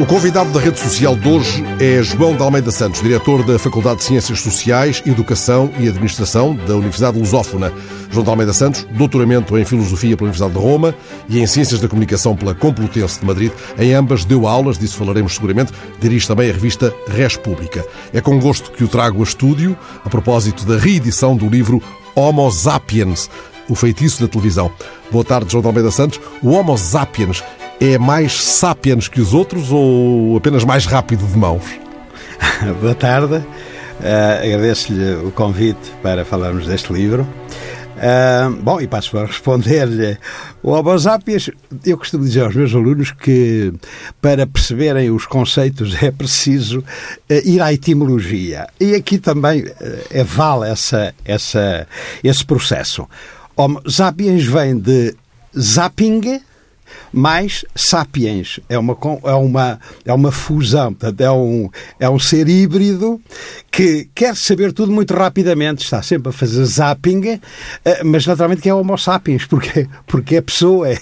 O convidado da rede social de hoje é João de Almeida Santos, diretor da Faculdade de Ciências Sociais, Educação e Administração da Universidade Lusófona. João de Almeida Santos, doutoramento em Filosofia pela Universidade de Roma e em Ciências da Comunicação pela Complutense de Madrid. Em ambas deu aulas, disso falaremos seguramente. Dirige também a revista Res Pública. É com gosto que o trago a estúdio, a propósito da reedição do livro Homo Sapiens, o feitiço da televisão. Boa tarde, João de Almeida Santos. O Homo Sapiens é mais sapiens que os outros ou apenas mais rápido de mãos? Boa tarde. Uh, Agradeço-lhe o convite para falarmos deste livro. Uh, bom, e passo a responder-lhe. O Homo sapiens, eu costumo dizer aos meus alunos que para perceberem os conceitos é preciso uh, ir à etimologia. E aqui também é vale essa, essa, esse processo. Homo sapiens vem de zapping, mais sapiens. É uma, é uma, é uma fusão, portanto, é um, é um ser híbrido que quer saber tudo muito rapidamente, está sempre a fazer zapping, eh, mas naturalmente que é Homo sapiens, porque, porque é pessoa, é,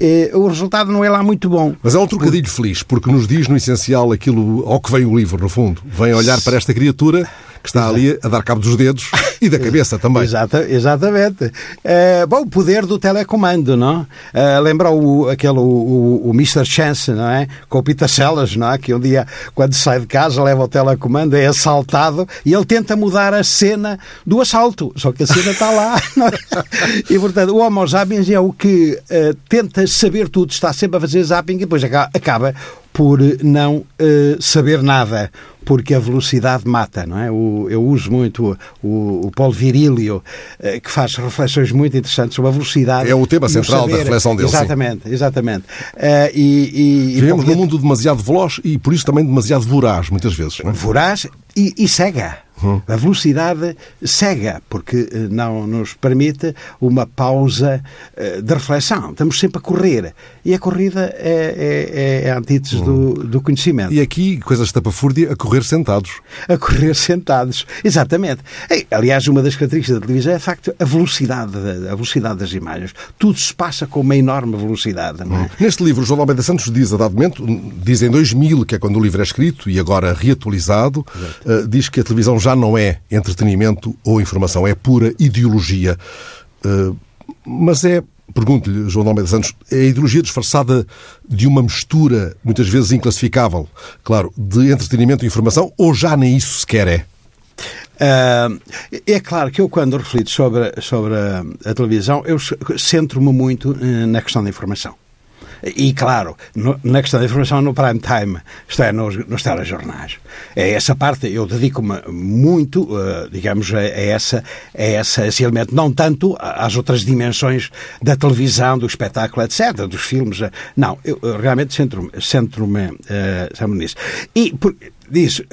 é, o resultado não é lá muito bom. Mas é um trocadilho feliz, porque nos diz no essencial aquilo ao que vem o livro, no fundo. Vem olhar para esta criatura que está ali a dar cabo dos dedos e da cabeça também. Exata, exatamente. É, bom, o poder do telecomando, não? É, lembra o, aquele, o, o Mr. Chance, não é? Com o Peter Sellers, não é? Que um dia, quando sai de casa, leva o telecomando, é assaltado e ele tenta mudar a cena do assalto. Só que a cena está lá. Não é? E, portanto, o Homo sapiens é o que uh, tenta saber tudo, está sempre a fazer zapping e depois acaba por não uh, saber nada porque a velocidade mata, não é? O, eu uso muito o, o Paulo Virílio, uh, que faz reflexões muito interessantes sobre a velocidade. É o tema central da reflexão dele. Exatamente, sim. exatamente. Uh, e, e, Vivemos num mundo demasiado veloz e por isso também demasiado voraz, muitas vezes. Não é? Voraz e, e cega. Hum. A velocidade cega, porque eh, não nos permite uma pausa eh, de reflexão. Estamos sempre a correr. E a corrida é, é, é a antítese hum. do, do, conhecimento. E aqui, coisas estapafúrdia, a correr sentados. A correr sentados, exatamente. Aliás, uma das características da televisão é, de facto, a velocidade, a velocidade das imagens. Tudo se passa com uma enorme velocidade. Não é? Hum. Neste livro, João Almeida Santos diz, a dado momento, diz em 2000, que é quando o livro é escrito, e agora reatualizado, uh, diz que a televisão já não é entretenimento ou informação, é pura ideologia. Eh, mas é, pergunto-lhe, João de Santos, é a ideologia disfarçada de uma mistura, muitas vezes inclassificável, claro, de entretenimento e informação, ou já nem isso sequer é? Uh, é claro que eu, quando reflito sobre, sobre a, a televisão, eu centro-me muito uh, na questão da informação. E, claro, no, na questão da informação no prime time, isto é, nos, nos telejornais. É essa parte, eu dedico-me muito, uh, digamos, a, a, essa, a essa, esse elemento, não tanto às outras dimensões da televisão, do espetáculo, etc., dos filmes. Uh, não, eu, realmente centro-me centro uh, nisso. E, por, Diz, uh,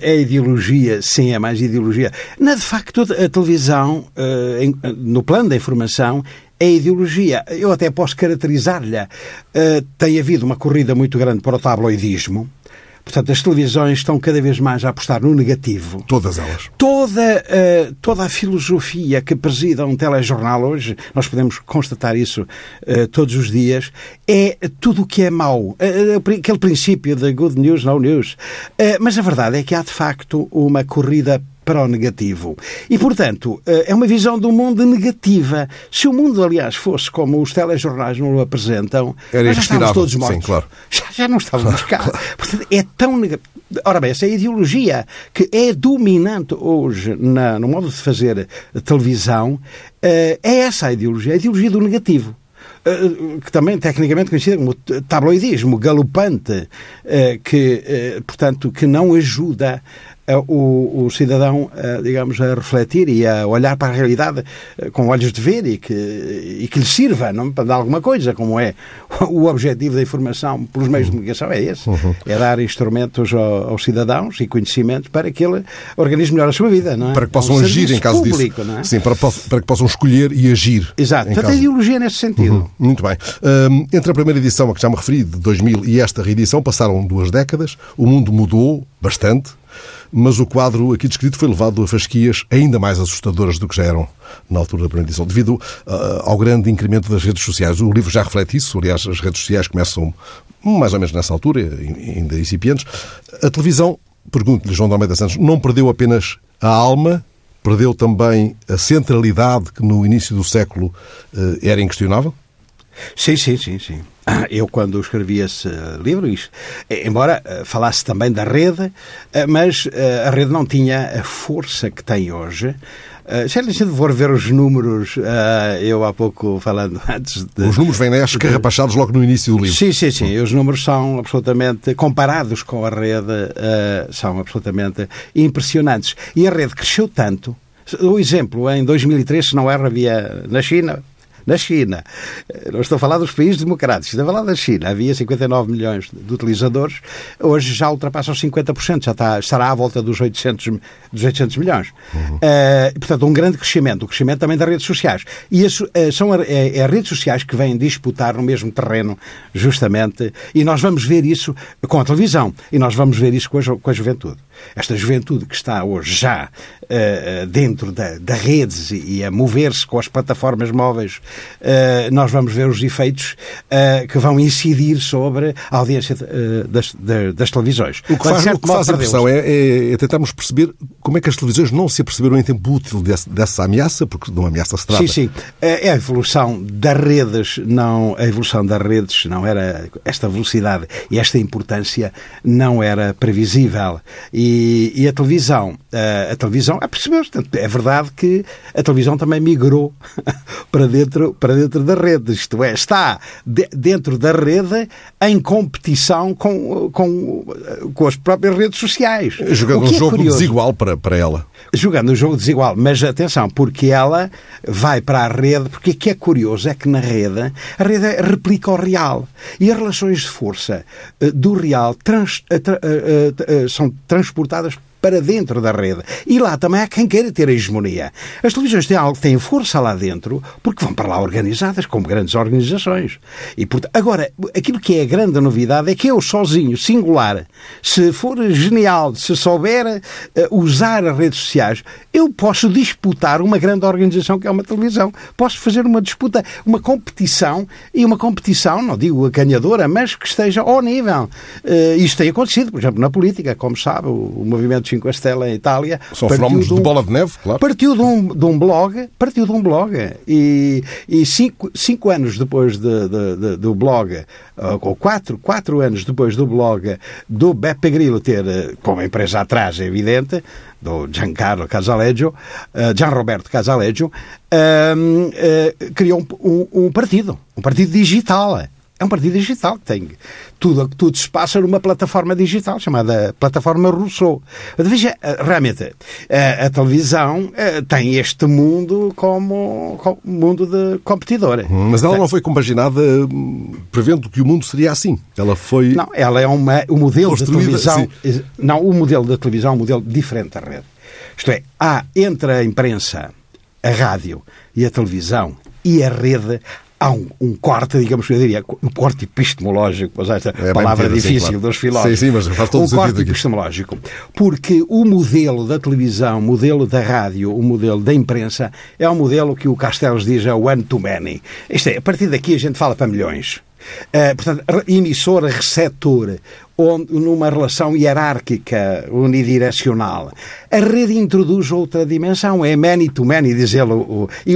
é ideologia, sim, é mais ideologia. Na, de facto, a televisão, uh, em, no plano da informação, é ideologia. Eu até posso caracterizar-lhe. Uh, tem havido uma corrida muito grande para o tabloidismo. Portanto, as televisões estão cada vez mais a apostar no negativo. Todas elas. Toda, uh, toda a filosofia que presida um telejornal hoje, nós podemos constatar isso uh, todos os dias, é tudo o que é mau. Uh, aquele princípio de good news, no news. mas a verdade é que há, de facto, uma corrida para o negativo. E, portanto, eh, é uma visão do mundo negativa. Se o mundo, aliás, fosse como os telejornais não o apresentam, Era já estávamos todos mortos. Sim, claro. já, já não estávamos cá. Claro. Portanto, é tão negativo. Ora bem, essa é a ideologia que é dominante hoje na, no modo de fazer televisão eh, é essa a ideologia, a ideologia do negativo eh, que também tecnicamente conhecida como tabloidismo galopante, que, portanto, que não ajuda o, o cidadão, eh, digamos, a refletir e a olhar para a realidade eh, com olhos de ver e que, e que lhe sirva não, para dar alguma coisa, como é o objetivo da informação pelos meios de comunicação, é esse. Uhum. É dar instrumentos aos cidadãos e conhecimentos para que ele organize melhor a sua vida, não é? Para que possam é um agir em caso público, disso. É? Sim, para, para que possam escolher e agir. Exato. Portanto, a ideologia nesse sentido. Uhum. Muito bem. Um, entre a primeira edição, a que já me referi, de 2000, e esta reedição, passaram duas décadas. O mundo mudou bastante. Mas o quadro aqui descrito foi levado a fasquias ainda mais assustadoras do que já eram na altura da primeira edição, devido uh, ao grande incremento das redes sociais. O livro já reflete isso, aliás, as redes sociais começam mais ou menos nessa altura, ainda incipientes. A televisão, pergunto-lhe, João de Almeida Santos, não perdeu apenas a alma, perdeu também a centralidade que no início do século uh, era inquestionável? Sim, sim, sim, sim. Eu, quando escrevi esse livro, isto, embora eh, falasse também da rede, eh, mas eh, a rede não tinha a força que tem hoje. Se a gente for ver os números, eu há pouco falando antes de... Os números vêm escarrapachados logo no início do livro. Sim, sim, sim. Os números são absolutamente, comparados com a rede, são absolutamente impressionantes. E a rede cresceu tanto. O exemplo, em 2003, se não erro, havia na China na China, eh, não estou a falar dos países democráticos, estou a falar da China, havia 59 milhões de utilizadores, hoje já ultrapassa os 50%, já está, estará à volta dos 800, dos 800 milhões. Uhum. Uh, portanto, um grande crescimento, o crescimento também das redes sociais. E isso uh, são a, é, é as redes sociais que vêm disputar no mesmo terreno, justamente, e nós vamos ver isso com a televisão, e nós vamos ver isso com a, com a juventude. Esta juventude que está hoje já uh, dentro da, da redes e, e a mover-se com as plataformas móveis uh, nós vamos ver os efeitos uh, que vão incidir sobre a audiência das, das, televisões. O que faz, o que faz a impressão é, é, é, tentarmos perceber como é que as televisões não se aperceberam em tempo útil desse, dessa ameaça, porque de uma ameaça se trata. Sim, sim. É a evolução das redes, não, a evolução das redes não era, esta velocidade e esta importância não era previsível. E, e a televisão, a, a televisão, ah, percebeu-se, é verdade que a televisão também migrou para dentro para dentro da rede, isto é, está de, dentro da rede em competição com, com, com as próprias redes sociais. Jogando um é jogo curioso, desigual para, para ela. Jogando um jogo desigual, mas atenção, porque ela vai para a rede, porque o que é curioso é que na rede, a rede replica o real. E as relações de força eh, do real trans, uh, uh, uh, são transportadas para dentro da rede. E lá também há quem queira ter a hegemonia. As televisões têm algo, têm força lá dentro, porque vão para lá organizadas, como grandes organizações. E, portanto, agora, aquilo que é a grande novidade é que eu sozinho, singular, se for genial, se souber uh, usar as redes sociais, eu posso disputar uma grande organização que é uma televisão. Posso fazer uma disputa, uma competição, e uma competição, não digo a ganhadora, mas que esteja ao nível. Uh, isto tem acontecido, por exemplo, na política, como sabe, o, o movimento Cinque Stelle em Itália. São fenómenos de, um, de bola de neve, claro. Partiu de um, de um blog, partiu de um blog. E, e cinco, cinco anos depois de, de, do blog, ou quatro, quatro anos depois do blog do Beppe Grillo ter, eh, como empresa atrás, é evidente, do Giancarlo Casaleggio, uh, Gian Roberto Casaleggio, uh, uh, criou um, um, um partido, um partido digital é um partido digital que tem tudo, tudo se passa numa plataforma digital chamada plataforma Rousseau. Veja, eh, realmente, a, eh, a televisão eh, tem este mundo como, como mundo de competidora. Hum, mas ela não foi compaginada hum, prevendo que o mundo seria assim. Ela foi. Não, ela é uma, o modelo da televisão. Assim. Não, o modelo da televisão é um modelo diferente da rede. Isto é, há entre a imprensa, a rádio e a televisão e a rede há um, um, corte, digamos, eu diria, um corte epistemológico, mas esta é palavra difícil assim, claro. dos filósofos. Sim, sim, mas faz todo um corte aqui. epistemológico. Porque o modelo da televisão, o modelo da rádio, o modelo da imprensa, é um modelo que o Castells diz é one to many. Isto é, a partir daqui a gente fala para milhões. Uh, portanto, emissor, receptor, onde, numa relação hierárquica unidirecional. A rede introduz outra dimensão, é many to many, diz ele.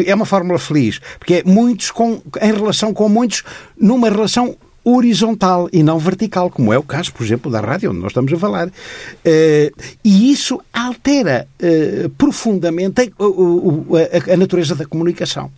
É uma fórmula feliz, porque é muitos com, em relação com muitos, numa relação horizontal e não vertical, como é o caso, por exemplo, da rádio, onde nós estamos a falar. Uh, e isso altera uh, profundamente a natureza da comunicação.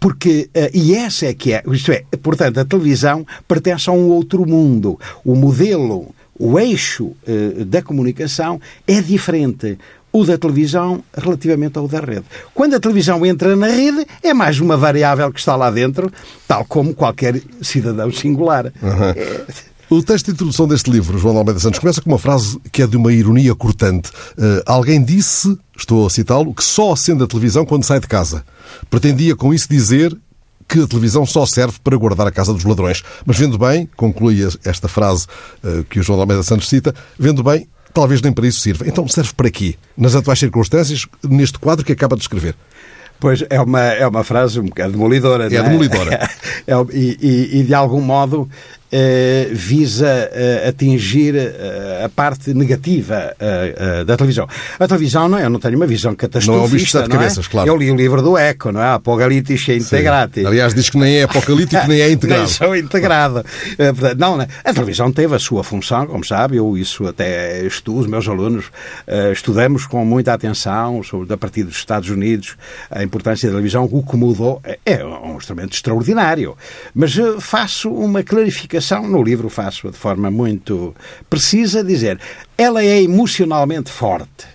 Porque, uh, e essa é que é, isto é, portanto, a televisão pertence a um outro mundo. O modelo, o eixo uh, da comunicação é diferente o da televisão relativamente ao da rede. Quando a televisão entra na rede, é mais uma variável que está lá dentro, tal como qualquer cidadão singular. Uhum. É... O texto de introdução deste livro, João Almeida Santos, começa com uma frase que é de uma ironia cortante. Uh, alguém disse, estou a citá-lo, que só acende a televisão quando sai de casa. Pretendia com isso dizer que a televisão só serve para guardar a casa dos ladrões. Mas vendo bem, conclui esta frase uh, que o João Almeida Santos cita, vendo bem, talvez nem para isso sirva. Então serve para quê? Nas atuais circunstâncias, neste quadro que acaba de escrever. Pois é uma, é uma frase um bocado demolidora. É, é? demolidora. É, e, e, e, de algum modo eh, visa eh, atingir eh, a parte negativa da televisão. A televisão, não é? Eu não tenho uma visão catastrofista. Não é um bicho de cabeças, claro. Eu li o livro do Eco, não é? Apocalipse e Integrati. Aliás, diz que nem é apocalíptico nem é integrado. nem sou integrado. não, não, a televisão teve a sua função, como sabe, eu isso até estudo, os meus alunos estudamos com muita atenção sobre, a partir dos Estados Unidos, a importância da televisão, o que mudou é, é um instrumento extraordinário. Mas faço uma clarificação no livro faço de forma muito precisa, dizer ela é emocionalmente forte.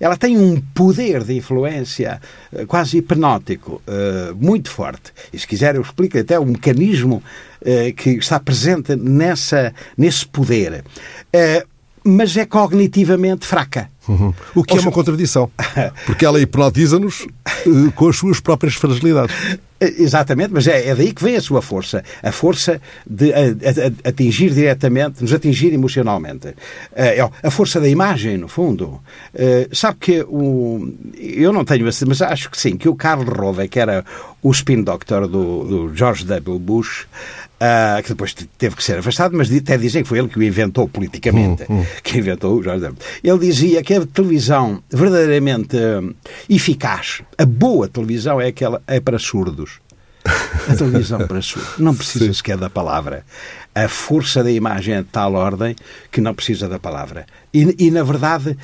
Ela tem um poder de influência eh, quase hipnótico, eh, muito forte. E se quiser, eu explico até o mecanismo eh, que está presente nessa, nesse poder. Mas é cognitivamente fraca. Uhum. O que Ou é uma contradição, porque ela hipnotiza-nos com as suas próprias fragilidades. Exatamente, mas é, é, daí que vem a sua força. A força de a, a, atingir diretamente, nos atingir emocionalmente. É, é a força da imagem, no fundo. É, sabe que o, eu não tenho, mas acho que sim, que o Karl Rove, que era o spin doctor do, do George W. Bush, Uh, que depois teve que ser afastado, mas até dizem que foi ele que o inventou politicamente, hum, hum. que inventou o George W. Ele dizia que a televisão verdadeiramente uh, eficaz, a boa televisão é aquela é para surdos. A televisão para surdos. Não precisa Sim. sequer da palavra. A força da imagem é de tal ordem que não precisa da palavra. E, e, na verdade, uh,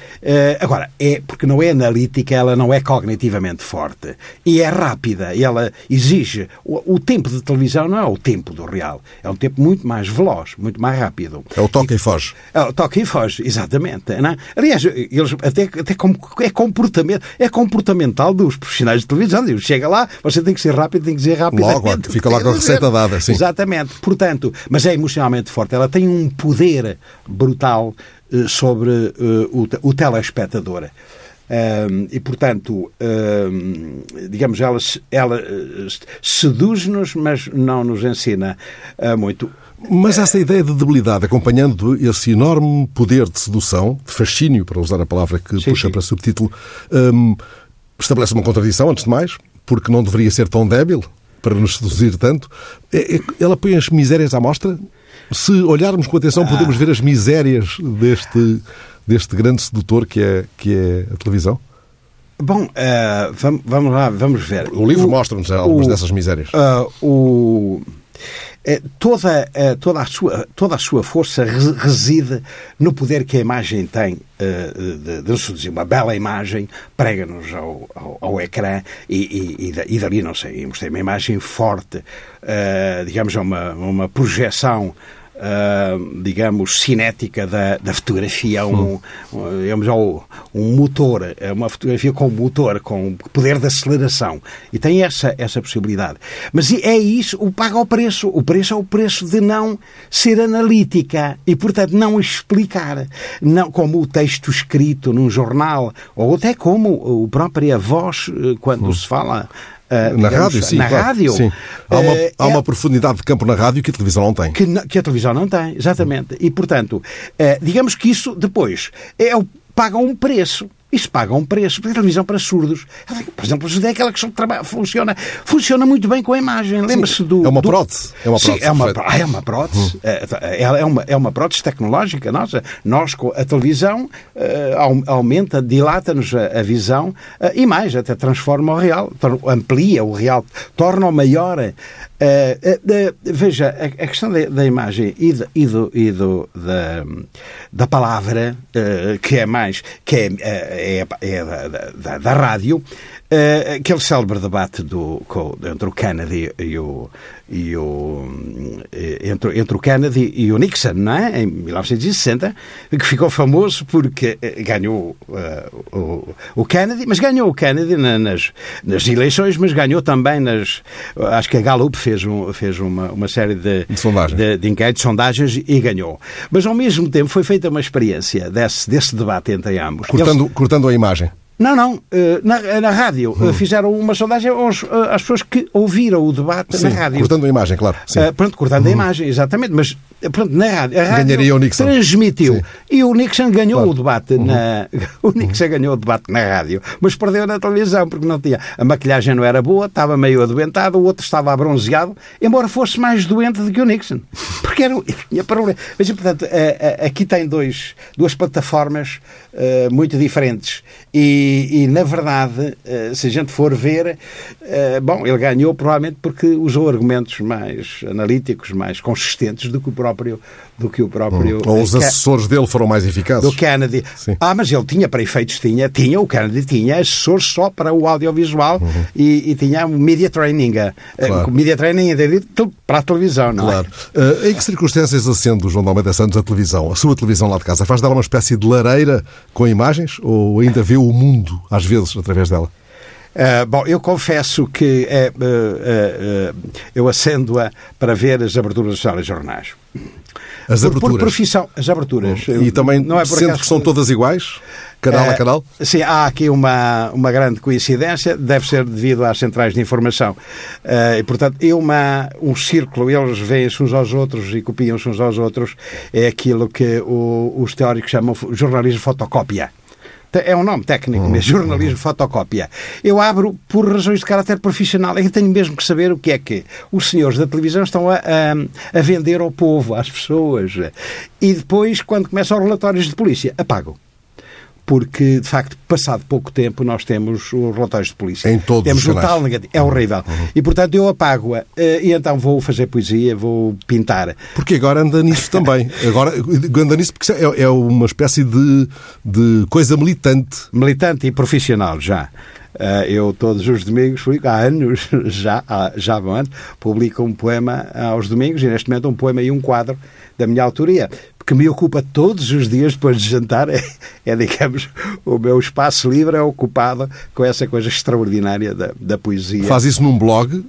agora, é porque não é analítica, ela não é cognitivamente forte. E é rápida, e ela exige. O, o, tempo de televisão não é o tempo do real, é um tempo muito mais veloz, muito mais rápido. É o toque e, e foge. É o toque e foge, exatamente. É? Aliás, eles até, até como, é comportamento, é comportamental dos profissionais de televisão. Chega lá, você tem que ser rápido, tem que dizer rápido. Logo, fica com a receita dada, sim. Exatamente. Portanto, mas é emocionalmente forte. Ela tem um poder brutal eh, sobre uh, o, o telespectador. Um, e, portanto, um, digamos, ela, ela eh, seduz-nos, mas não nos ensina uh, muito. Mas essa ideia de debilidade, acompanhando esse enorme poder de sedução, de fascínio, para usar a palavra que sim, puxa sim. para subtítulo, um, estabelece uma contradição, antes de mais, porque não deveria ser tão débil para nos seduzir tanto. É, é, ela põe as misérias à mostra? Se olharmos com atenção, podemos ver as misérias deste, deste grande sedutor que é, que é a televisão? Bom, uh, vamos, vamos, lá, vamos ver. O livro mostra-nos algumas o, dessas misérias. Uh, o, toda, toda, a sua, toda a sua força reside no poder que a imagem tem de, de seduzir. Uma bela imagem prega-nos ao, ao, ao, ecrã e, e, e, dali, não sei, mostrei uma imagem forte, digamos, uma, uma projeção uh, digamos, cinética da, da fotografia, um, um, digamos, um motor, é uma fotografia com motor, com poder de aceleração. E tem essa, essa possibilidade. Mas é isso, o paga o preço. O preço é o preço de não ser analítica e, portanto, não explicar. Não, como o texto escrito num jornal, ou até como a própria voz, eh, quando hum. se fala Uh, na rádio, sim. Na claro, rádio. Sim. Há, uma, uh, há uma profundidade de campo na rádio que a televisão não tem. Que, que a televisão não tem, exatamente. E, portanto, uh, digamos que isso depois é, paga um preço. Isso paga um preço. Porque a televisão para surdos, por exemplo, é aquela que funciona, funciona muito bem com a imagem. Lembra-se do. É uma prótese. É uma prótese. Sim, é uma, é uma prótese. Hum. É, é, é, uma, é uma prótese tecnológica nossa. Nós, com a televisão, uh, aumenta, dilata-nos a, a, visão uh, e mais, até transforma o real, amplia o real, torna-o maior. Uh, veja, a, a questão da, da, imagem e, e, do, e do, da, da palavra, que é mais. que é é, é da, da, da rádio, uh, aquele célebre debate do, com, entre o Kennedy e o, e o, eh, entre, entre o Kennedy e o Nixon, não é? em 1960, que ficou famoso porque eh, ganhou uh, o, o, Kennedy, mas ganhou o Kennedy nas, nas eleições, mas ganhou também nas. Acho que a Gallup fez, um, fez uma, uma série de, de, sondagem. de, de inquéritos, sondagens e ganhou. Mas ao mesmo tempo foi feita uma experiência desse, desse debate entre ambos. Cortando, Eles, cortando a imagem. Não, não. eh, Na, na rádio eh, fizeram uma sondagem aos, eh, às pessoas que ouviram o debate Sim, na rádio. cortando a imagem, claro. Sim. Eh, pronto, cortando a imagem, exatamente. Mas eh, pronto, na rádio, a rádio Ganharia o Nixon. transmitiu. Sim. E o Nixon ganhou Claro. Uhum. o debate na. O Nixon ganhou o debate na rádio, mas perdeu na televisão, porque não tinha. A maquilhagem não era boa, estava meio adoentado, o outro estava abronzeado, embora fosse mais doente do que o Nixon. Porque era, tinha problema. Mas, portanto, eh, eh, aqui tem dois, duas plataformas eh, muito diferentes. E, e, na verdade, eh, se a gente for ver, eh, bom, ele ganhou provavelmente porque usou argumentos mais analíticos, mais consistentes do que o próprio, do que o próprio Ou os eh, assessores dele foram mais eficazes. do Kennedy. Sim. Ah, mas ele tinha para efeitos, tinha, tinha, o Kennedy tinha assessores só para o audiovisual e, e tinha o media training. Uhum. Claro. media training é para a televisão, não Claro. é? Eh, em que circunstâncias acende o João de Almeida Santos a televisão? A sua televisão lá de casa faz dela uma espécie de lareira com imagens ou ainda vê o mundo, às vezes, através dela? Uh, bom, eu confesso que é, uh, uh, eu acendo-a para ver as aberturas dos telejornais. As Por, por aberturas. profissão, as aberturas. E também não é por sendo que são todas iguais? Canal a canal? Sim, há aqui uma, uma grande coincidência, deve ser devido às centrais de informação. E, portanto, é uma, um círculo, eles veem-se uns aos outros e copiam-se uns aos outros, é aquilo que o- os teóricos chamam f- jornalismo fotocópia. É um nome técnico mesmo, jornalismo fotocópia. Eu abro por razões de caráter profissional. Eu tenho mesmo que saber o que é que os senhores da televisão estão a, a, a vender ao povo, às pessoas. E depois, quando começam os relatórios de polícia, apagam porque de facto, passado pouco tempo, nós temos os relatórios de polícia. Em todos temos os tal negativo. É horrível. E portanto eu apago-a eh, e então vou fazer poesia, vou pintar. Porque agora anda nisso também. Agora anda nisso porque é, é uma espécie de, de coisa militante. Militante e profissional já. Eh, Eu todos os domingos, há anos, já, há- já vão anos, publico um poema aos domingos e neste momento um poema e um quadro da minha autoria, que me ocupa todos os dias depois de jantar. É, é, digamos, o meu espaço livre é ocupado com essa coisa extraordinária da, da poesia. Faz isso num blog.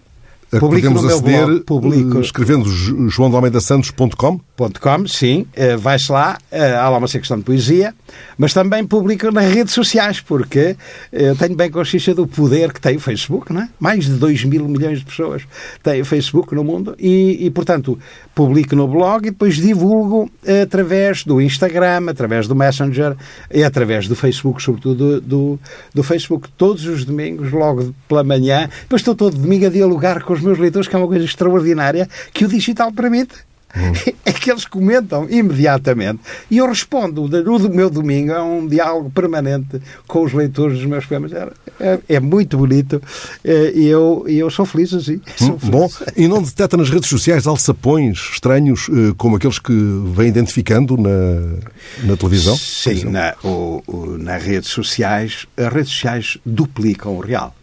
A que Publico podemos aceder blog, publico. eh, escrevendo jo- joaodealmeidasantos.com. .com, sim, eh, vai-se lá, eh, há lá uma secção de poesia, mas também publico nas redes sociais, porque eh, eu tenho bem consciência do poder que tem o Facebook, não é? Mais de 2 mil milhões de pessoas têm o Facebook no mundo e, e, portanto, publico no blog e depois divulgo eh, através do Instagram, através do Messenger e através do Facebook, sobretudo do, do, do Facebook, todos os domingos, logo pela manhã. Depois estou todo domingo a dialogar com os meus leitores, que é uma coisa extraordinária que o digital permite. É que eles comentam imediatamente e eu respondo. O do meu domingo é um diálogo permanente com os leitores dos meus poemas. É, é- é muito bonito eh, e eu, eu sou feliz assim. Sou feliz. Bom, e não detecta nas redes sociais alçapões estranhos eh, como aqueles que vem identificando na, na televisão? Sim, na, o- o- nas redes sociais, as redes sociais duplicam o real.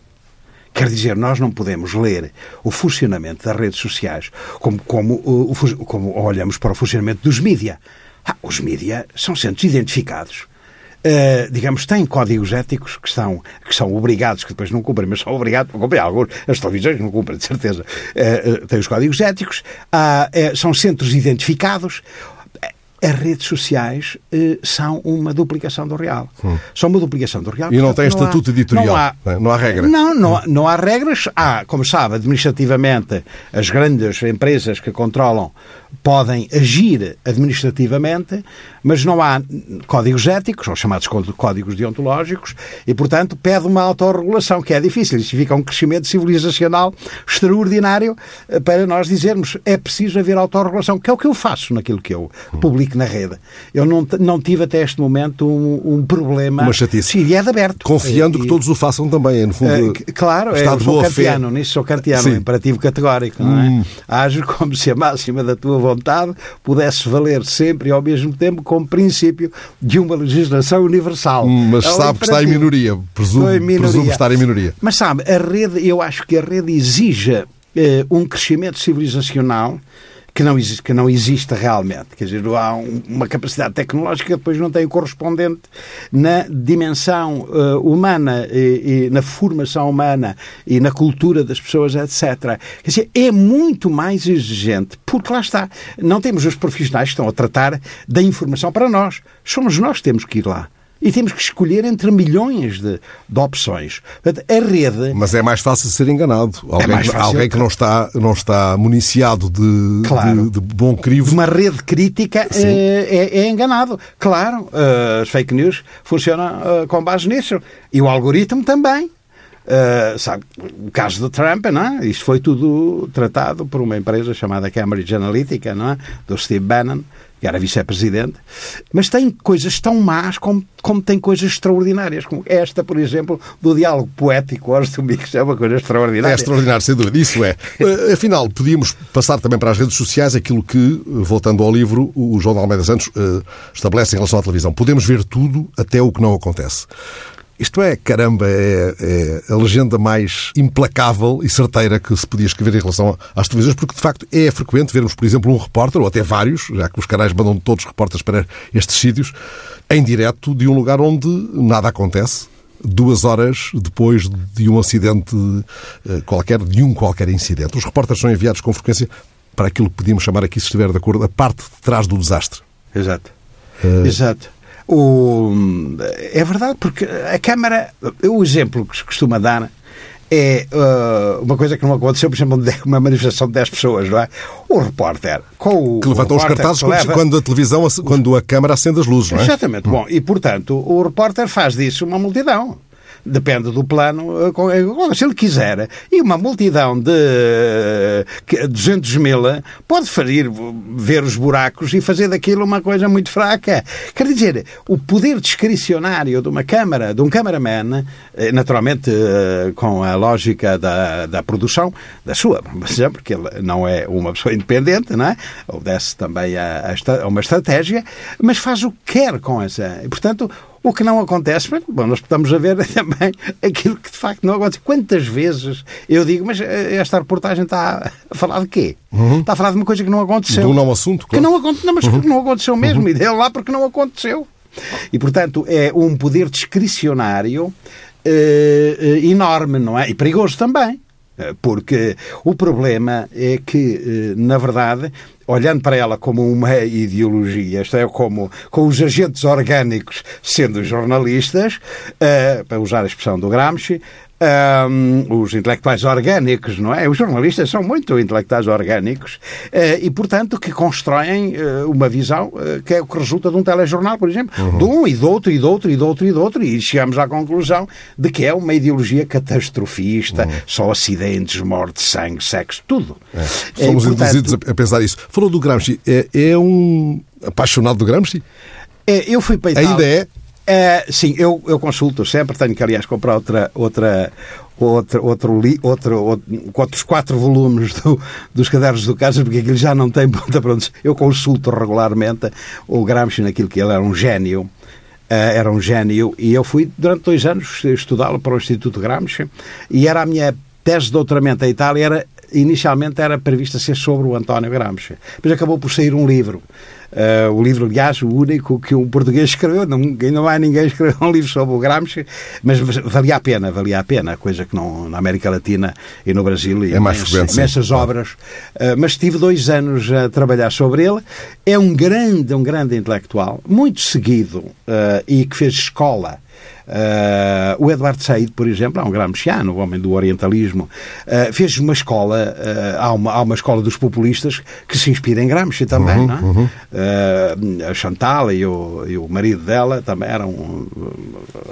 Quer dizer, nós não podemos ler o funcionamento das redes sociais como, como, o- o como olhamos para o funcionamento dos mídia. Ah, os mídia são centros identificados. Uh, digamos, têm códigos éticos que, estão, que são obrigados, que depois não cumprem, mas são obrigados a cumprir. Alguns, as televisões não cumprem, de certeza. Uh, uh, têm os códigos éticos, eh, são centros identificados. As redes sociais eh, são uma duplicação do real. São uma duplicação do real. E não tem há- estatuto editorial, Não há, não é? Não há regra. Não, não, há- não há regras. Há, como sabe, administrativamente, as grandes empresas que controlam podem agir administrativamente, mas não há códigos éticos, ou chamados códigos deontológicos, e, portanto, pede uma autorregulação, que é difícil. Isso significa um crescimento civilizacional extraordinário eh, para nós dizermos é preciso haver autorregulação, que é o que eu faço naquilo que eu publico na rede. Eu não, não tive até este momento um, um problema. Uma chatice. Sim, e é de aberto. Confiando E- que todos o façam também, no fundo. c- claro, é, está eu de sou boa fé. kantiano, nisso sou kantiano, Sim. Hum. imperativo categórico, não é? Ajo como se a máxima da tua vontade pudesse valer sempre e ao mesmo tempo como princípio de uma legislação universal. Hum, Mas É sabe que está em minoria. Presumo, em minoria. presumo estar em minoria. Mas sabe, a rede, eu acho que a rede exige eh, um crescimento civilizacional que não, existe, que não existe realmente. Quer dizer, há um- uma capacidade tecnológica que depois não tem correspondente na dimensão eh, humana e, e na formação humana e na cultura das pessoas, etc. Quer dizer, é muito mais exigente, porque lá está, não temos os profissionais que estão a tratar da informação para nós. Somos nós que temos que ir lá. E temos que escolher entre milhões de, de opções. Portanto, a rede. Mas é mais fácil ser enganado. Alguém, é alguém que não está, não está municiado de, claro. de, de, bom crivo. De uma rede crítica é, é, é, enganado. Claro, uh, as fake news funcionam uh, com base nisso. E o algoritmo também. Uh, sabe, o caso do Trump, não é? Isto foi tudo tratado por uma empresa chamada Cambridge Analytica, não é? Do Steve Bannon, era vice-presidente. Mas tem coisas tão más como, como tem coisas extraordinárias, como esta, por exemplo, do diálogo poético hoje domingo, é uma coisa extraordinária. É extraordinário, sem dúvida, isso é. Uh, afinal, podíamos passar também para as redes sociais aquilo que, voltando ao livro, o João de Almeida Santos uh, estabelece em relação à televisão. Podemos ver tudo até o que não acontece. Isto é, caramba, é, é, a legenda mais implacável e certeira que se podia escrever em relação às televisões, porque de facto é frequente vermos, por exemplo, um repórter, ou até vários, já que os canais mandam todos repórteres para estes sítios, em direto de um lugar onde nada acontece, duas horas depois de um acidente eh, qualquer, de um qualquer incidente. Os repórteres são enviados com frequência para aquilo que podíamos chamar aqui, se estiver de acordo, a parte de trás do desastre. Exato. Uh... Exato. O, é verdade, porque a Câmara, o exemplo que se costuma dar é uh, uma coisa que não aconteceu, por exemplo, uma manifestação de 10 pessoas, não é? O repórter com o. Que levantam os cartazes leva... quando a televisão, quando a Câmara acende as luzes, não é? Exatamente. Hum. Bom, e portanto, o repórter faz disso uma multidão depende do plano, eh, eh, se ele quiser. E uma multidão de 200 mil pode fazer, ver os buracos e fazer daquilo uma coisa muito fraca. Quer dizer, o poder discricionário de uma câmara, de um cameraman, eh, naturalmente com a lógica da, da produção, da sua, porque ele não é uma pessoa independente, não é? Obedece também a, a uma estratégia, mas faz o que quer com essa. E, portanto, o que não acontece, bom, nós estamos a ver também aquilo que de facto não acontece. Quantas vezes eu digo, mas eh, esta reportagem está a falar de quê? Uhum. Está a falar de uma coisa que não aconteceu. De um não assunto, claro. Que não, aconteceu, não mas uhum. que não aconteceu mesmo. Uhum. E deu lá porque não aconteceu. E, portanto, é um poder discricionário uh, uh, enorme, não é? E perigoso também. Porque o problema é que, na verdade, olhando para ela como uma ideologia, isto é, como com os agentes orgânicos sendo jornalistas, uh, para usar a expressão do Gramsci, um, os intelectuais orgânicos, não é? Os jornalistas são muito intelectuais orgânicos uh, e, portanto, que constroem uh, uma visão uh, que é o que resulta de um telejornal, por exemplo, uhum. de um e do outro e do outro e do outro e do outro, e chegamos à conclusão de que é uma ideologia catastrofista, uhum. só acidentes, morte, sangue, sexo, tudo. É. Somos portanto, induzidos a pensar isso. Falou do Gramsci, é, é um apaixonado do Gramsci? É, eu fui para Ainda é? É, sim, eu, eu consulto sempre, tenho que aliás comprar outra, outra, outra, outro, outro, outro, outros quatro volumes do, dos cadernos do Casas, porque aquilo já não tem ponta para onde. Eu consulto regularmente o Gramsci naquilo que ele era um gênio. Uh, era um gênio e eu fui durante dois anos estudá-lo para o Instituto Gramsci e era a minha tese de doutoramento em Itália era inicialmente era prevista ser sobre o António Gramsci. Depois acabou por sair um livro Uh, o livro, aliás, o único que um português escreveu, não, não há ninguém escreveu um livro sobre o Gramsci, mas valia a pena, valia a pena, coisa que não, na América Latina e no Brasil é mais frequente, imensas obras. Uh, mas tive dois anos a trabalhar sobre ele. É um grande, um grande intelectual, muito seguido uh, e que fez escola Uh, o Eduardo Said, por exemplo, é um gramsciano, o homem do orientalismo, uh, fez uma escola, uh, há, uma, há uma escola dos populistas que se inspira em Gramsci também, uhum, não é? Uhum. a Chantal e o, e o marido dela também eram,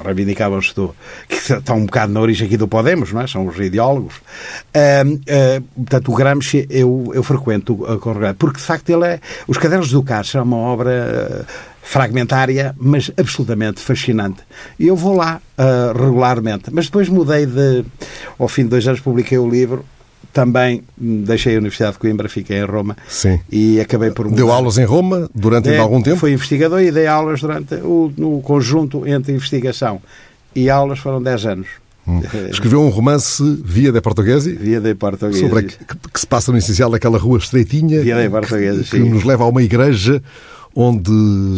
reivindicavam-se do, que estão um bocado na origem aqui do Podemos, não é? São os ideólogos. portanto, o Gramsci eu, eu frequento a porque de facto ele é, os Cadernos do Cárcere é uma obra fragmentária, mas absolutamente fascinante. E eu vou lá uh, regularmente. Mas depois mudei de. Ao fim de dois anos publiquei o livro. Também deixei a Universidade de Coimbra, fiquei em Roma Sim. e acabei por mudar. Deu aulas em Roma durante algum tempo? Fui investigador e dei aulas durante o no conjunto entre investigação e aulas foram 10 anos. Hum. Escreveu um romance Via de Portuguese? Via de Portuguese. Sobre a, que, que, se passa no essencial daquela rua estreitinha Via de Portuguese, que, que nos leva a uma igreja onde,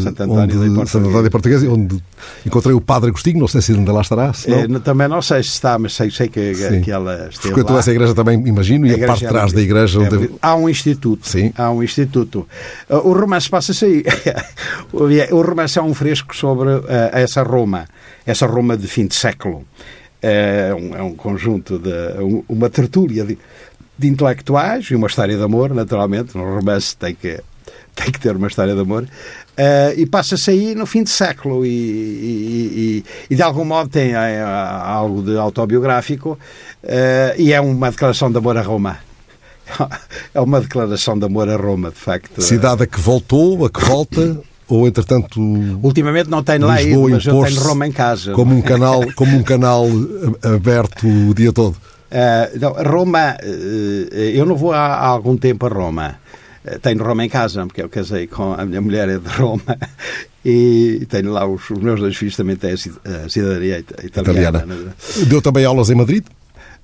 Santo António onde, da Portuguesa, onde encontrei o Padre Agostinho, não sei se ainda lá estará. Se não. Eh, também não sei se está, mas sei, sei que, Sim. que ela esteve Frequentou lá. essa igreja também, imagino, e a, parte de é trás da igreja É onde... Há um instituto. Sim. Há um instituto. Uh, O romance passa-se aí. o romance é um fresco sobre uh, essa Roma. Essa Roma de fim de século. É um, é um conjunto de... um- uma tertúlia de, de intelectuais e uma história de amor, naturalmente. Um romance tem que, tem que ter uma história de amor. Uh, e passa-se aí no fim de século e, e- e- e, de algum modo tem eh, algo de autobiográfico uh, e é uma declaração de amor a Roma. É uma declaração de amor a Roma, de facto. Cidade a que voltou, a que volta, ou entretanto Ultimamente não tenho lá ido, mas eu tenho Roma em casa. como um canal, como um canal aberto o dia todo. Uh, não, Roma, uh, eu não vou há, há algum tempo a Roma. Uh, tenho Roma em casa, porque eu casei com a minha mulher é de Roma e tenho lá os, os meus dois filhos também têm a ci- a cidadania it- italiana. Italiana. Deu também aulas em Madrid?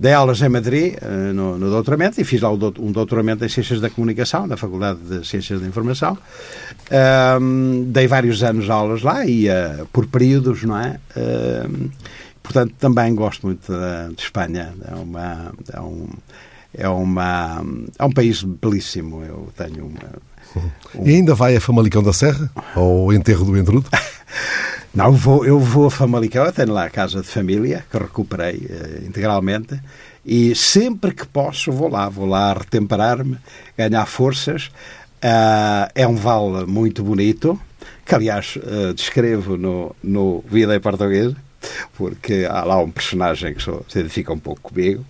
Dei aulas em Madrid eh, no, no doutoramento e fiz lá um doutoramento em Ciências da Comunicação, na Faculdade de Ciências da Informação. Ahm, dei vários anos aulas lá, ia por períodos, não é? Ahm, portanto, também gosto muito da- de Espanha. É, uma, é, um, é, uma, é um país belíssimo. Eu tenho uma, E ainda vai a Famalicão da Serra? Ou enterro do Entrudo? Não, vou, eu vou a Famalicão, eu tenho lá a casa de família, que recuperei eh, integralmente, e sempre que posso vou lá, vou lá retemperar-me, ganhar forças. Ah, é um vale muito bonito, que aliás eh, descrevo no, no Vida em Português, porque há lá um personagem que se identifica um pouco comigo.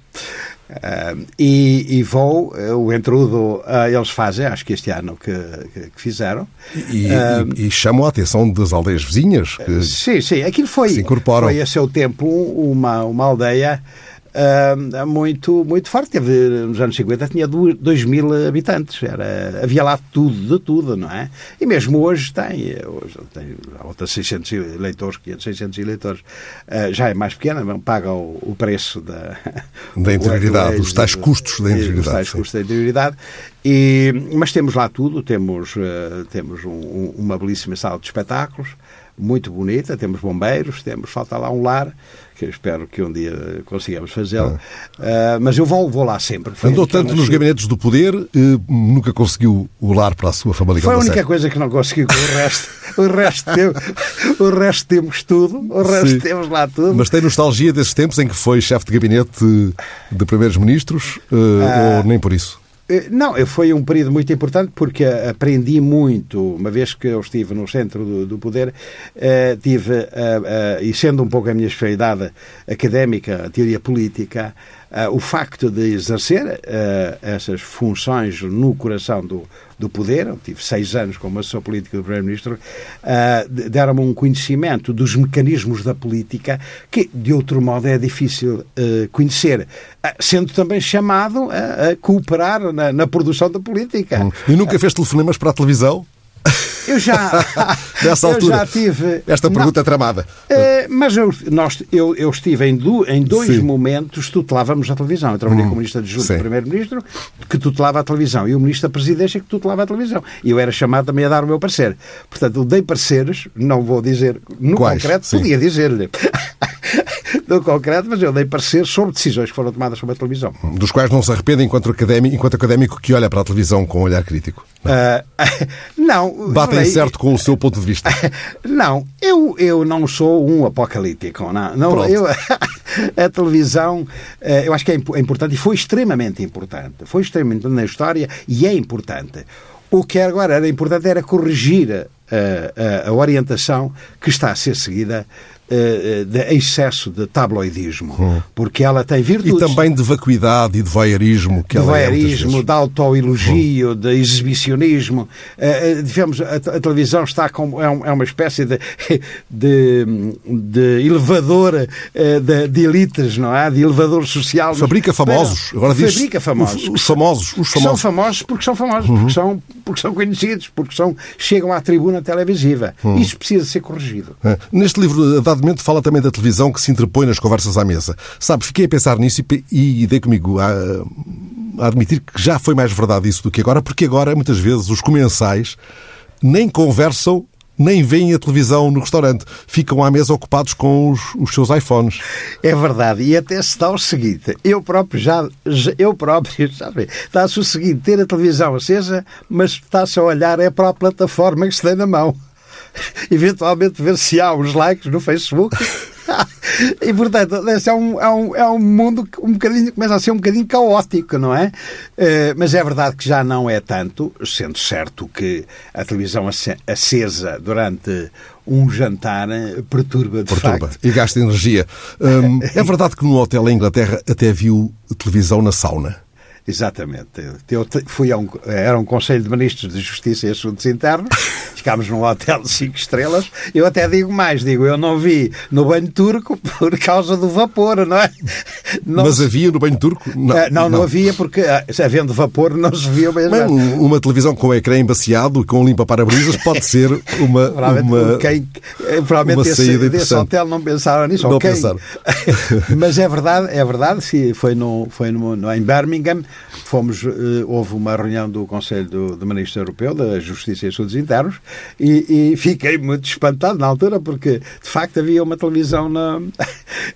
Ah, e, e vou, o entrudo, ah, eles fazem, acho que este ano que, que- que fizeram. E, Ah, e- e chamam a atenção das aldeias vizinhas. Que... Sim, sim, aquilo foi, se incorporam. foi a seu tempo uma, uma aldeia ah, muito, muito forte. Teve, nos anos 50 tinha 2 mil habitantes. Era, havia lá tudo, de tudo, não é? E mesmo hoje tem. Hoje tem outras 600 eleitores, 500, 600 eleitores. Ah, já é mais pequena, paga o, o preço da, Da interioridade, os tais custos da Os interioridade, tais sim. custos da interioridade. E, mas temos lá tudo, temos, eh, temos um- um- uma belíssima sala de espetáculos, muito bonita, temos bombeiros, temos, falta lá um lar, que eu espero que um dia consigamos fazê-lo. Ah, mas eu vou, vou lá sempre. Andou tanto nos gabinetes do poder, nunca conseguiu o lar para a sua Famalicão Foi a única coisa que não consegui o resto. O resto, temos, o resto temos tudo, o resto Sim. temos lá tudo. Mas tem nostalgia desses tempos em que foi chefe de gabinete de primeiros ministros, eh, ou nem por isso? Eh, Não, eh, foi um período muito importante porque eh, aprendi muito, uma vez que eu estive no centro do, do poder, eh, tive, eh, eh, e sendo um pouco a minha especialidade académica, a teoria política, eh, o facto de exercer eh, essas funções no coração do, do poder, eu tive seis anos como assessor político do Primeiro-Ministro, de- deram-me um conhecimento dos mecanismos da política que, de outro modo, é difícil eh, conhecer, eh, sendo também chamado a, a cooperar na, na produção da política. E nunca fez telefonemas para a televisão? Eu já, Nessa eu altura. já tive. Esta Não, pergunta é tramada. eh, mas eu, nós, eu, eu estive em, em dois Sim. Hum, momentos tutelávamos a televisão. Eu trabalhei como ministro adjunto do Primeiro-Ministro, que tutelava a televisão, e o ministro da Presidência, que tutelava a televisão. E eu era chamado também a dar o meu parecer. Portanto, eu dei pareceres, não vou dizer no Quais? concreto, Sim. podia dizer-lhe. no concreto, mas eu dei pareceres sobre decisões que foram tomadas sobre a televisão. Dos quais não se arrepende enquanto académico, enquanto académico que olha para a televisão com um olhar crítico. Ah, não. Batem falei- certo com o seu ponto de vista. Não, eu, eu não sou um apocalíptico. Não, não eu, a televisão, eh, eu acho que é é importante e foi extremamente importante. Foi extremamente importante na história e é importante. O que agora era importante era corrigir a, a- a orientação que está a ser seguida eh, eh, de excesso de tabloidismo, porque ela tem Hum. E virtudes também de vacuidade e de voyeurismo. Que de ela é voyeurismo, vezes. de autoelogio, de exibicionismo. Eh, eh, Digamos, a, a televisão está como é, um- é uma espécie de, de, de elevador eh, de, de elites, não é? De elevador social. Fabrica famosos. Agora diz fabrica famosos. Os, os famosos. Os São famosos. famosos porque são famosos, Uhum. porque, são, porque são conhecidos, porque são, chegam à tribuna televisiva. Uhum. Isso precisa ser corrigido. Ah, Neste livro, a dado momento, fala também da televisão que se interpõe nas conversas à mesa. Sabe, fiquei a pensar nisso e, e dei comigo a, a admitir que já foi mais verdade isso do que agora, porque agora, muitas vezes, os comensais nem conversam nem veem a televisão no restaurante. Ficam à mesa ocupados com os, os seus iPhones. É verdade. E até se dá o seguinte. Eu próprio já... Eu próprio, sabe? Dá-se o seguinte. Ter a televisão acesa, mas está-se a olhar é para a plataforma que se tem na mão. Eventualmente ver se há uns likes no Facebook e portanto, é um, é, um, é um mundo que um bocadinho, começa a ser um bocadinho caótico, não é? Uh, mas é verdade que já não é tanto, sendo certo que a televisão acesa durante um jantar eh, perturba de perturba facto. e gasta energia. Um, é verdade que no hotel em Inglaterra até viu televisão na sauna. Exatamente. Eu fui a um, era um Conselho de Ministros de Justiça e Assuntos Internos, ficámos num hotel de 5 estrelas. Eu até digo mais, digo, eu não vi no banho turco por causa do vapor, não é? Não Mas se... havia no banho turco? Não, não, não, não havia, porque ah, havendo vapor não se via bem. Mas uma televisão com ecrã embaciado com limpa para-brisas pode ser uma, uma, quem, provavelmente uma esse, desse hotel não pensaram nisso. Não okay. pensaram. Mas é verdade, é verdade, se foi, no, foi no, no, em Birmingham, fomos, eh, houve uma reunião do Conselho do, do Ministro Europeu da Justiça e Assuntos Internos e, e, fiquei muito espantado na altura porque de facto havia uma televisão na,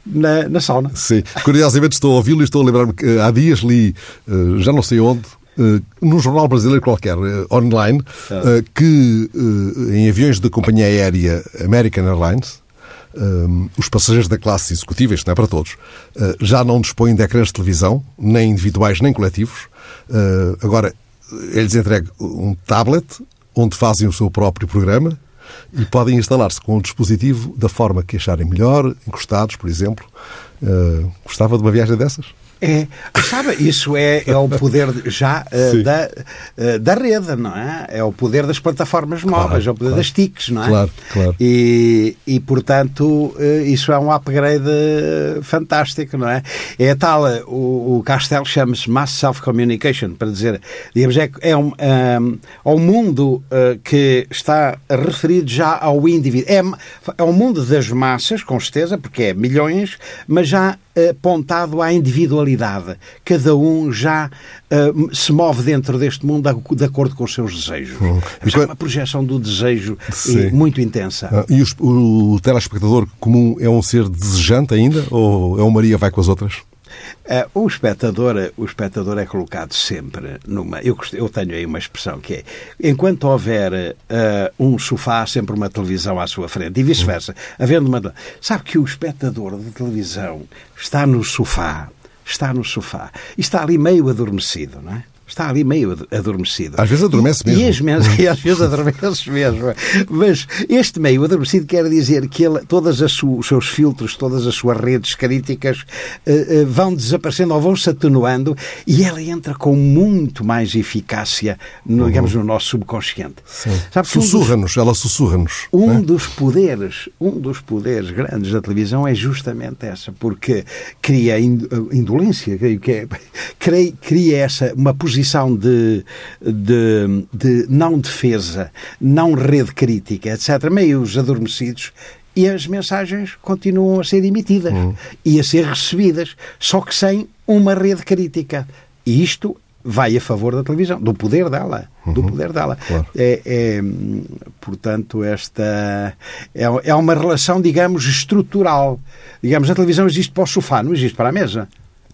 na, na sauna. Sim, curiosamente estou a ouvi-lo e estou a lembrar-me que há dias li, eh, já não sei onde, Uh, num jornal brasileiro qualquer, uh, online, uh, que em aviões da companhia aérea American Airlines, um, os passageiros da classe executiva, isto não é para todos, já não dispõem de ecrãs de televisão, nem individuais nem coletivos. Agora, eles entregam um tablet onde fazem o seu próprio programa e podem instalar-se com o dispositivo da forma que acharem melhor, encostados, por exemplo. Uh, gostava de uma viagem dessas? É, sabe, isso é, é o poder já uh, da, uh, da rede, não é? É o poder das plataformas móveis, claro, é o poder claro. das TICs, não é? Claro, claro. E, e portanto, uh, isso é um upgrade fantástico, não é? É tal, o, o Castelo chama-se Mass Self-Communication, para dizer, digamos, é, é um, um, um mundo que está referido já ao indivíduo. É, é um mundo das massas, com certeza, porque é milhões, mas já apontado à individualidade. Cada um já uh, se move dentro deste mundo de acordo com os seus desejos. Hum. É uma projeção do desejo Sim. muito intensa. Ah, e os, o, o telespectador comum é um ser desejante ainda ou é um Maria vai com as outras? Uh, o, espectador, o espectador é colocado sempre numa. Eu, eu tenho aí uma expressão que é: enquanto houver uh, um sofá, sempre uma televisão à sua frente, e vice-versa. Havendo uma. Sabe que o espectador de televisão está no sofá, está no sofá, e está ali meio adormecido, não é? Está ali meio adormecido. Às vezes adormece mesmo. E, e, às vezes adormece mesmo. Mas este meio adormecido quer dizer que ele, todos os seus filtros, todas as suas redes críticas uh, uh, vão desaparecendo ou vão se atenuando e ela entra com muito mais eficácia, no, uhum. digamos, no nosso subconsciente. Sussurra-nos, um ela sussurra-nos. Um né? dos poderes, um dos poderes grandes da televisão é justamente essa, porque cria indolência, que é, cria, cria essa, uma posição posição de, de, de não defesa, não rede crítica, etc., meios adormecidos, e as mensagens continuam a ser emitidas uhum. e a ser recebidas, só que sem uma rede crítica. E isto vai a favor da televisão, do poder dela, uhum. do poder dela. Claro. É, é, portanto, esta é, é uma relação, digamos, estrutural. Digamos, a televisão existe para o sofá, não existe para a mesa.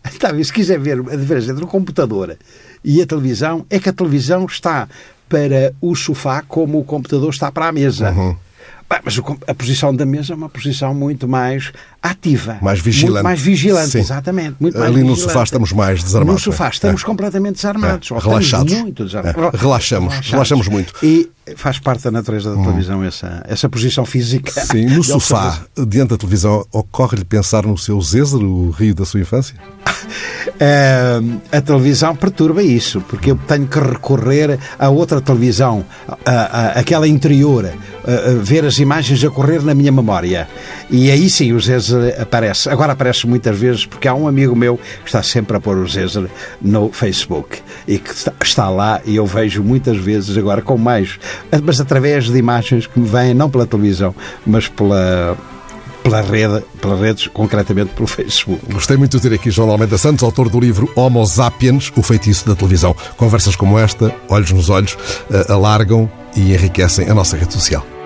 Está Se quiser ver a diferença entre o computador e a televisão, é que a televisão está para o sofá como o computador está para a mesa. Uhum. Mas a posição da mesa é uma posição muito mais ativa. Mais vigilante. Mais vigilante, Sim. exatamente. Muito Ali no sofá estamos mais desarmados. No sofá estamos é. completamente desarmados. É. Relaxados. muito desarmados. É. Relaxamos. Relaxados. Relaxamos muito. E faz parte da natureza da hum. televisão essa, essa posição física. Sim, no sofá, diante da televisão, ocorre-lhe pensar no seu Zézer, o rio da sua infância? A televisão perturba isso, porque eu tenho que recorrer a outra televisão, a, a, aquela interior, a, ver as imagens a correr na minha memória. E aí sim o Zézer aparece. Agora aparece muitas vezes porque há um amigo meu que está sempre a pôr o Zézer no Facebook e que está lá e eu vejo muitas vezes agora com mais, mas através de imagens que me vêm não pela televisão, mas pela pela rede, pelas redes, concretamente pelo Facebook. Gostei muito de ter aqui João Almeida Santos, autor do livro Homo Sapiens, o feitiço da televisão. Conversas como esta, olhos nos olhos, eh, alargam e enriquecem a nossa rede social.